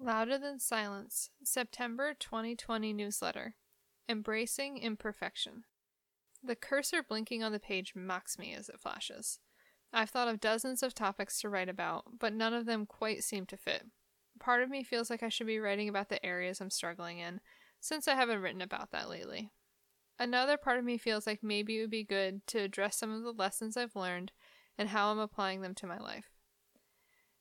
Louder Than Silence, September 2020 newsletter. Embracing Imperfection. The cursor blinking on the page mocks me as it flashes. I've thought of dozens of topics to write about, but none of them quite seem to fit. Part of me feels like I should be writing about the areas I'm struggling in, since I haven't written about that lately. Another part of me feels like maybe it would be good to address some of the lessons I've learned and how I'm applying them to my life.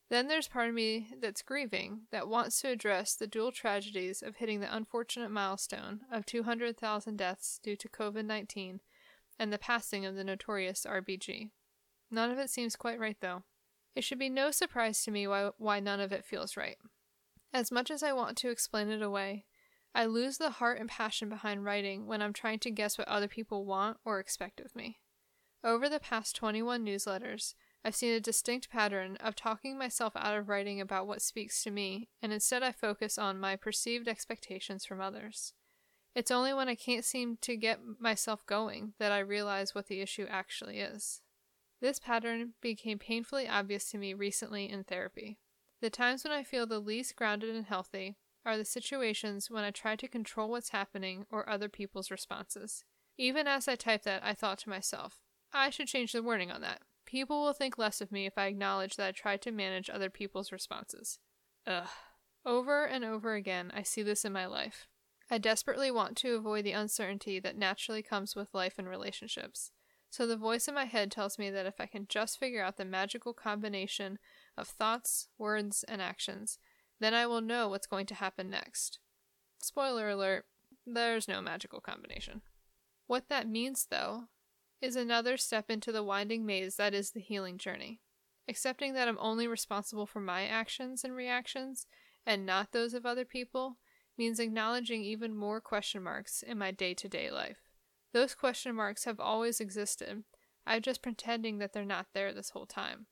Then there's part of me that's grieving, that wants to address the dual tragedies of hitting the unfortunate milestone of 200,000 deaths due to COVID 19 and the passing of the notorious RBG. None of it seems quite right, though. It should be no surprise to me why, why none of it feels right. As much as I want to explain it away, I lose the heart and passion behind writing when I'm trying to guess what other people want or expect of me. Over the past 21 newsletters, I've seen a distinct pattern of talking myself out of writing about what speaks to me, and instead I focus on my perceived expectations from others. It's only when I can't seem to get myself going that I realize what the issue actually is. This pattern became painfully obvious to me recently in therapy. The times when I feel the least grounded and healthy are the situations when I try to control what's happening or other people's responses. Even as I typed that, I thought to myself, I should change the wording on that. People will think less of me if I acknowledge that I tried to manage other people's responses. Ugh. Over and over again, I see this in my life. I desperately want to avoid the uncertainty that naturally comes with life and relationships. So the voice in my head tells me that if I can just figure out the magical combination of thoughts, words, and actions, then I will know what's going to happen next. Spoiler alert, there's no magical combination. What that means, though, is another step into the winding maze that is the healing journey. Accepting that I'm only responsible for my actions and reactions and not those of other people means acknowledging even more question marks in my day to day life. Those question marks have always existed. I'm just pretending that they're not there this whole time.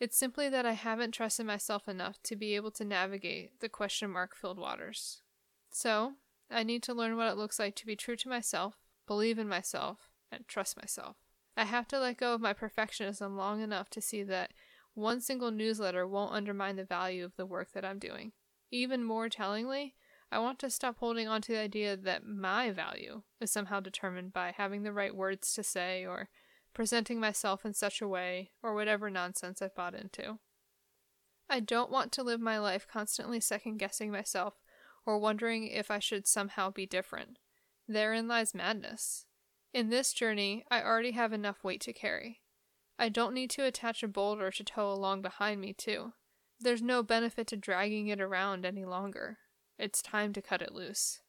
It's simply that I haven't trusted myself enough to be able to navigate the question mark filled waters. So, I need to learn what it looks like to be true to myself, believe in myself, and trust myself. I have to let go of my perfectionism long enough to see that one single newsletter won't undermine the value of the work that I'm doing. Even more tellingly, I want to stop holding on to the idea that my value is somehow determined by having the right words to say or presenting myself in such a way or whatever nonsense I've bought into. I don't want to live my life constantly second guessing myself or wondering if I should somehow be different. Therein lies madness. In this journey, I already have enough weight to carry. I don't need to attach a boulder to tow along behind me, too. There's no benefit to dragging it around any longer. It's time to cut it loose.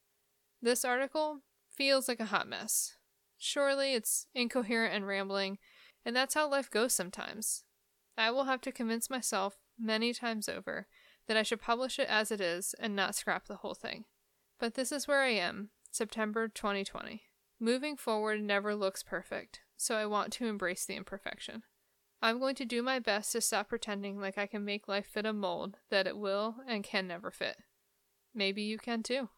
This article feels like a hot mess. Surely it's incoherent and rambling, and that's how life goes sometimes. I will have to convince myself many times over that I should publish it as it is and not scrap the whole thing. But this is where I am, September 2020. Moving forward never looks perfect, so I want to embrace the imperfection. I'm going to do my best to stop pretending like I can make life fit a mold that it will and can never fit. Maybe you can too.